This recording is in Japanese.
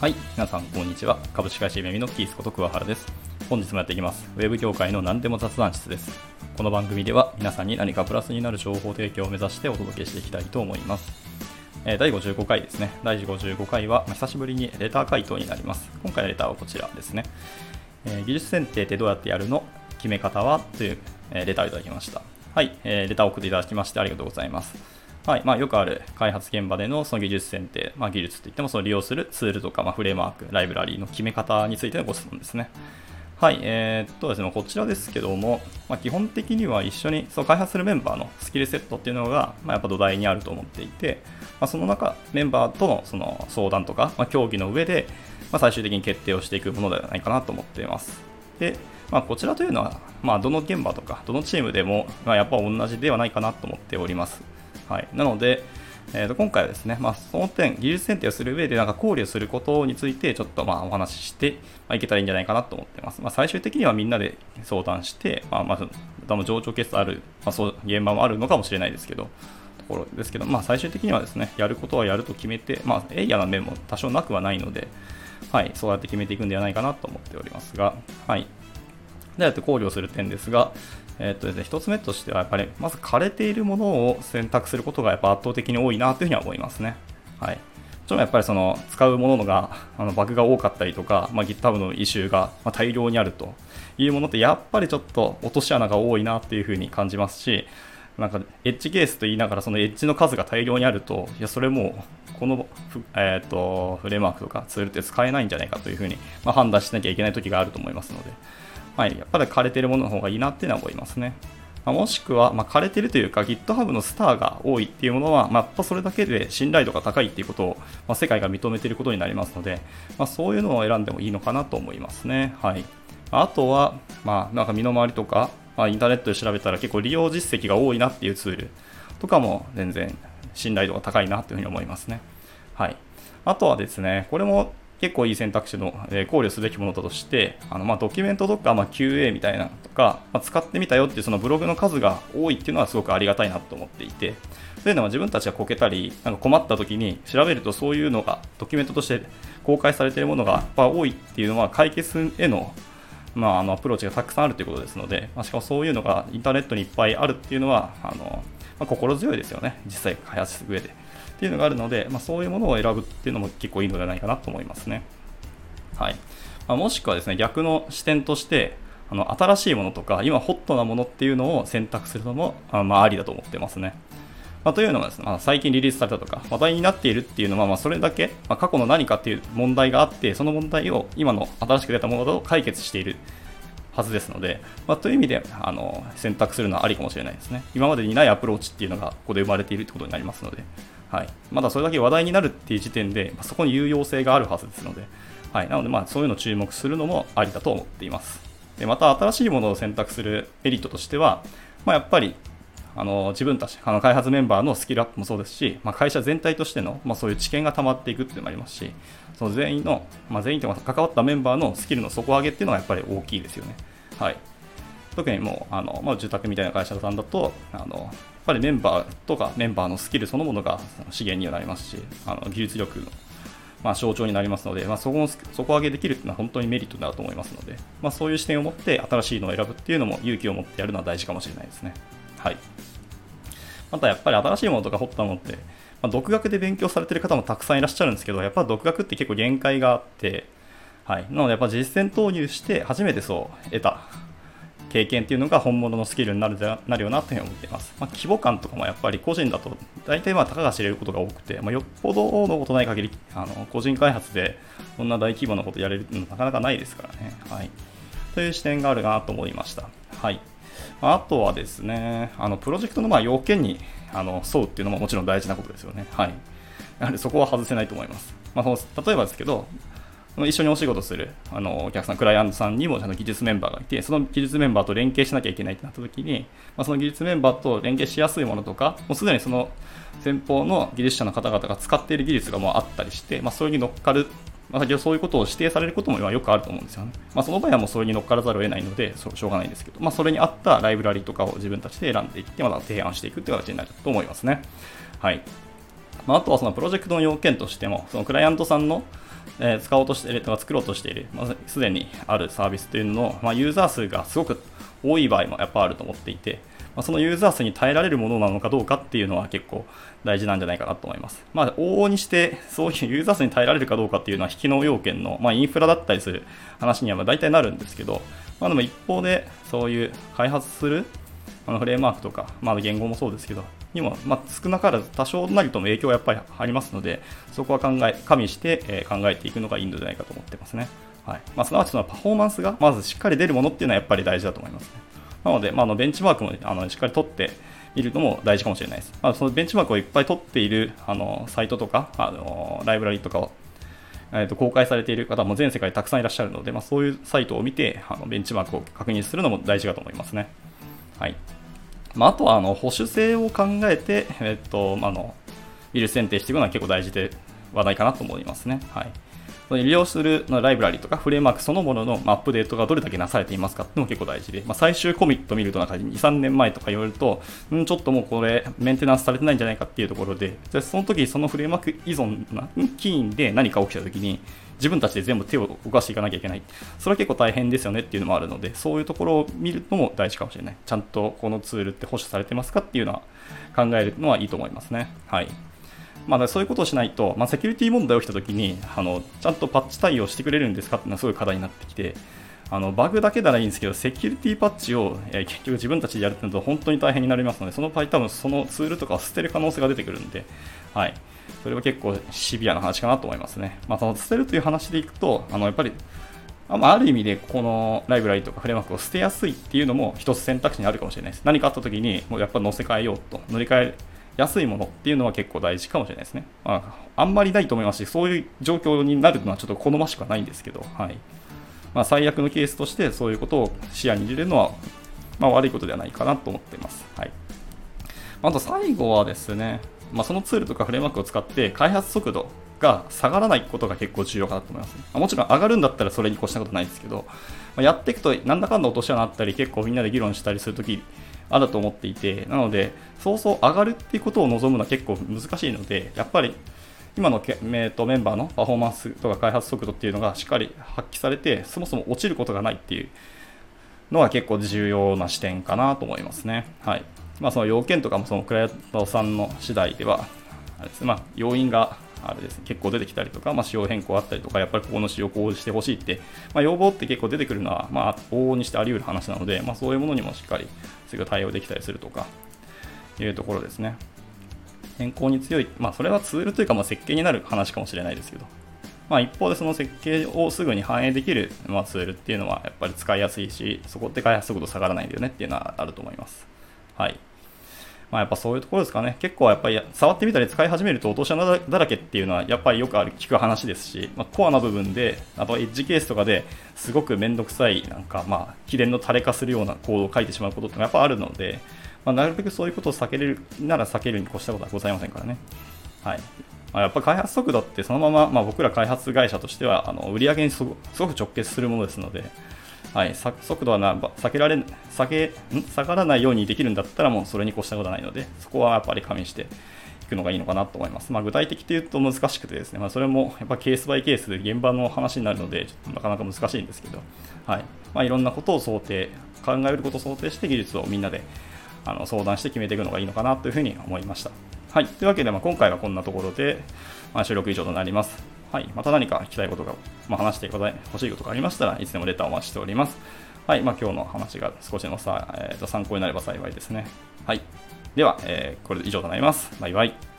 はい、皆さんこんにちは。株式会社めみのキースこと桑原です。本日もやっていきます。ウェブ業界の何でも雑談室です。この番組では皆さんに何かプラスになる情報提供を目指してお届けしていきたいと思います。えー第55回ですね。第55回は、まあ久しぶりにレター回答になります。今回のレターはこちらですね。えー技術選定ってどうやってやるの？決め方は？という、えレターをいただきました。はい、えーレターを送っていただきましてありがとうございます。はいまあ、よくある開発現場でのその技術選定、まあ、技術といってもその利用するツールとか、まあ、フレームワーク、ライブラリーの決め方についてのご質問ですね。はい、えーっとですね、こちらですけども、まあ、基本的には一緒にその開発するメンバーのスキルセットっていうのが、まあ、やっぱ土台にあると思っていて、まあ、その中、メンバーとのその相談とか、まあ、協議の上で、ま、最終的に決定をしていくものではないかなと思っています。で、まあ、こちらというのは、ま、どの現場とか、どのチームでも、ま、やっぱ同じではないかなと思っております。はい、なので、えーと今回はですね、まあ、その点、技術選定をする上でなんか考慮することについて、ちょっとまあお話しして、まあ、いけたらいいんじゃないかなと思ってます。まあ、最終的にはみんなで相談して、まあ、まず、多分上長決算ある、まあ、そう現場もあるのかもしれないですけど、ところですけど、まあ、最終的にはですね、やることはやると決めて、まあ、エイヤーな面も多少なくはないので、はい、そうやって決めていくんではないかなと思っておりますが、はい。でやって考慮する点ですが、えーっとですね、一つ目としては、やっぱり、まず枯れているものを選択することがやっぱ圧倒的に多いなというふうには思いますね。はい。もちろんやっぱりその使うものがあのバグが多かったりとか、まあ、GitHub のイシューが大量にあるというものってやっぱりちょっと落とし穴が多いなっていうふうに感じますしなんかエッジケースと言いながらそのエッジの数が大量にあるといやそれもこのフ,、えー、とフレームワークとかツールって使えないんじゃないかというふうに、まあ、判断しなきゃいけない時があると思いますので、はい、やっぱり枯れてるものの方がいいなっていうのは思いますね。まあもしくは、まあ、枯れてるというか GitHub のスターが多いっていうものは、まあ、やっぱそれだけで信頼度が高いっていうことを、まあ、世界が認めていることになりますので、ま、そういうのを選んでもいいのかなと思いますね。はい、あとは、まあ、なんか身の回りとか、まあ、インターネットで調べたら結構利用実績が多いなっていうツールとかも全然信頼度が高いなというふうに思いますね。はい、あとはですね、これも結構いい選択肢の、え考慮すべきものだとして、あのまドキュメントとか、ま、QA みたいなのとか、ま、使ってみたよっていうそのブログの数が多いっていうのはすごくありがたいなと思っていて、というのは自分たちがこけたり、なんか困った時に調べるとそういうのがドキュメントとして公開されているものがやっぱ多いっていうのは解決へのまあ、あのアプローチがたくさんあるということですので、まあ、しかもそういうのがインターネットにいっぱいあるっていうのはあの、まあ、心強いですよね、実際開発する上で。っていうのがあるので、まあ、そういうものを選ぶっていうのも結構いいのではないかなと思いますね。はいまあ、もしくはですね逆の視点としてあの新しいものとか今ホットなものっていうのを選択するのもあまあありだと思ってますね。まあ、というのがですね、まあ、最近リリースされたとか話題になっているっていうのは、まあ、それだけ、まあ、過去の何かっていう問題があってその問題を今の新しく出たものと解決しているはずですので、まあ、という意味であの選択するのはありかもしれないですね。今までにないアプローチっていうのがここで生まれているってことになりますので、はい、まだそれだけ話題になるっていう時点で、まあ、そこに有用性があるはずですので、はい、なのでまそういうのを注目するのもありだと思っています。でまた新しいものを選択するメリットとしては、まあ、やっぱりあの自分たちあの開発メンバーのスキルアップもそうですし、まあ、会社全体としての、まあ、そういう知見が溜まっていくっていうのもありますしその全員の、まあ、全員というか関わったメンバーのスキルの底上げっていうのがやっぱり大きいですよね。はい、特にもうあの、まあ、住宅みたいな会社さんだとあのぱりメンバーとかメンバーのスキルそのものが資源にはなりますしあの技術力のまあ、象徴になりますので、まあ、そこの底上げできるというのは本当にメリットだと思いますので、まあ、そういう視点を持って新しいのを選ぶっていうのも勇気を持ってやるのは大事かもしれないですね。はい、またやっぱり新しいものとか掘ったものって、まあ、独学で勉強されてる方もたくさんいらっしゃるんですけど、やっぱ独学って結構限界があって、はい、なのでやっぱ実践投入して初めてそう得た経験っていうのが本物のスキルになるなるよなというふうに思っています。まあ、規模感とかもやっぱり個人だと大体まあたかが知れることが多くて、まあ、よっぽどのことない限りあの個人開発でこんな大規模なことやれるのなかなかないですからね。はい、という視点があるなと思いました。はい、あとはですね、あのプロジェクトのま要件にあの沿うっていうのももちろん大事なことですよね。はい、やはりそこは外せないと思います。まあ、例えばですけど、一緒にお仕事するあのお客さん、クライアントさんにもあの技術メンバーがいて、その技術メンバーと連携しなきゃいけないってなったときに、まあ、その技術メンバーと連携しやすいものとか、もうすでにその先方の技術者の方々が使っている技術がもうあったりして、まあ、それに乗っかる、まあ、先ほどそういうことを指定されることもよくあると思うんですよね。まあ、その場合はもうそれに乗っからざるを得ないので、しょうがないんですけど、まあ、それに合ったライブラリとかを自分たちで選んでいって、また提案していくという形になると思いますね。はい。まあ、あとはそのプロジェクトの要件としても、そのクライアントさんのえ、使おうとしているとか作ろうとしている、まあ、すでにあるサービスというのの、まあ、ユーザー数がすごく多い場合もやっぱあると思っていて、まあ、そのユーザー数に耐えられるものなのかどうかっていうのは結構大事なんじゃないかなと思います。まあ、往々にして、そういう ユーザー数に耐えられるかどうかっていうのは、引きの要件の、まあ、インフラだったりする話には大体なるんですけど、まあ、でも一方で、そういう開発するあのフレームワークとか、まあ、言語もそうですけど、にも、まあ、少なからず多少なりとも影響はやっぱりありますので、そこは考え、加味して、え、考えていくのがいいんじゃないかと思ってますね。はいまあ、すなわちそのパフォーマンスがまずしっかり出るものっていうのはやっぱり大事だと思いますね。なので、まあ、あのベンチマークもあのしっかり取ってみるのも大事かもしれないです。まあ、そのベンチマークをいっぱい取っているあのサイトとかあのライブラリとかをえー、と公開されている方も全世界たくさんいらっしゃるので、まあ、そういうサイトを見てあのベンチマークを確認するのも大事かと思いますね。はいまあ、あとはあの保守性を考えて、えーとあの、ビル選定していくのは結構大事で話題かなと思いますね。はい利用するライブラリとかフレームワークそのもののアップデートがどれだけなされていますかっていうのも結構大事で、まあ、最終コミット見るとなんか2、3年前とか言われると、んちょっともうこれメンテナンスされてないんじゃないかっていうところで、じゃその時そのフレームワーク依存な起因で何か起きた時に、自分たちで全部手を動かしていかなきゃいけない。それは結構大変ですよねっていうのもあるので、そういうところを見るのも大事かもしれない。ちゃんとこのツールって保守されてますかっていうのは考えるのはいいと思いますね。はい。まあ、そういうことをしないと、まあ、セキュリティ問題起きたときにあの、ちゃんとパッチ対応してくれるんですかっていうのはすごい課題になってきて、あのバグだけならいいんですけど、セキュリティパッチを、えー、結局自分たちでやるってなると本当に大変になりますので、その場合多分そのツールとかを捨てる可能性が出てくるんで、はい、それは結構シビアな話かなと思いますね。まあ、その捨てるという話でいくと、あのやっぱりある意味でこのライブラリとかフレームワークを捨てやすいっていうのも一つ選択肢にあるかもしれないです。何かあった時にもうやっぱ乗せ替えようと乗り換え安いものっていうのは結構大事かもしれないですね。まあ、あんまりないと思いますし、そういう状況になるのはちょっと好ましくはないんですけど、はいまあ、最悪のケースとしてそういうことを視野に入れるのは、まあ、悪いことではないかなと思っています。はい、あと最後はですね、まあ、そのツールとかフレームワークを使って開発速度が下がらないことが結構重要かなと思います、ね、もちろん上がるんだったらそれに越したことないですけど、ま、やっていくとなんだかんだ落とし穴あったり結構みんなで議論したりするときあると思っていて、なので、そうそう上がるっていうことを望むのは結構難しいので、やっぱり今のけ、えー、とメンバーのパフォーマンスとか開発速度っていうのがしっかり発揮されて、そもそも落ちることがないっていうのは結構重要な視点かなと思いますね。はいまあ、その要件とかもそのクライアントさんの次第では、あれですねまあ、要因があれですね、結構出てきたりとか、まあ、仕様変更あったりとか、やっぱりここの仕様こうしてほしいって、まあ、要望って結構出てくるのは、まあ、往々にしてあり得る話なので、まあ、そういうものにもしっかりすぐ対応できたりするとか、いうところですね。変更に強い、まあ、それはツールというか、まあ、設計になる話かもしれないですけど、まあ、一方でその設計をすぐに反映できる、まあ、ツールっていうのはやっぱり使いやすいし、そこって開発速度下がらないんだよねっていうのはあると思います。はい。まあ、やっぱそういうところですかね。結構やっぱり触ってみたり使い始めると落とし穴だらけっていうのはやっぱりよくある聞く話ですし、まあ、コアな部分で、あとエッジケースとかですごくめんどくさい、なんかまあ、秘伝の垂れ化するようなコードを書いてしまうことってやっぱあるので、まあ、なるべくそういうことを避けれるなら避けるに越したことはございませんからね。はい。まあ、やっぱ開発速度ってそのまま、まあ、僕ら開発会社としてはあの売り上げにすごく直結するものですので、はい、速度はな避けられ避け下がらないようにできるんだったらもうそれに越したことはないのでそこはやっぱり加味していくのがいいのかなと思います。まあ、具体的というと難しくてですね、まあ、それもやっぱケースバイケースで現場の話になるのでちょっとなかなか難しいんですけど、はいまあ、いろんなことを想定考えることを想定して技術をみんなであの相談して決めていくのがいいのかなというふうに思いました。はい、というわけで、まあ、今回はこんなところで、まあ、収録以上となります。はい、また何か聞きたいことが、まあ、話してほしいことがありましたらいつでもレターをお待ちしております。はい、まあ、今日の話が少しでもさ、えー、と参考になれば幸いですね。はい、では、えー、これで以上となります。バイバイ。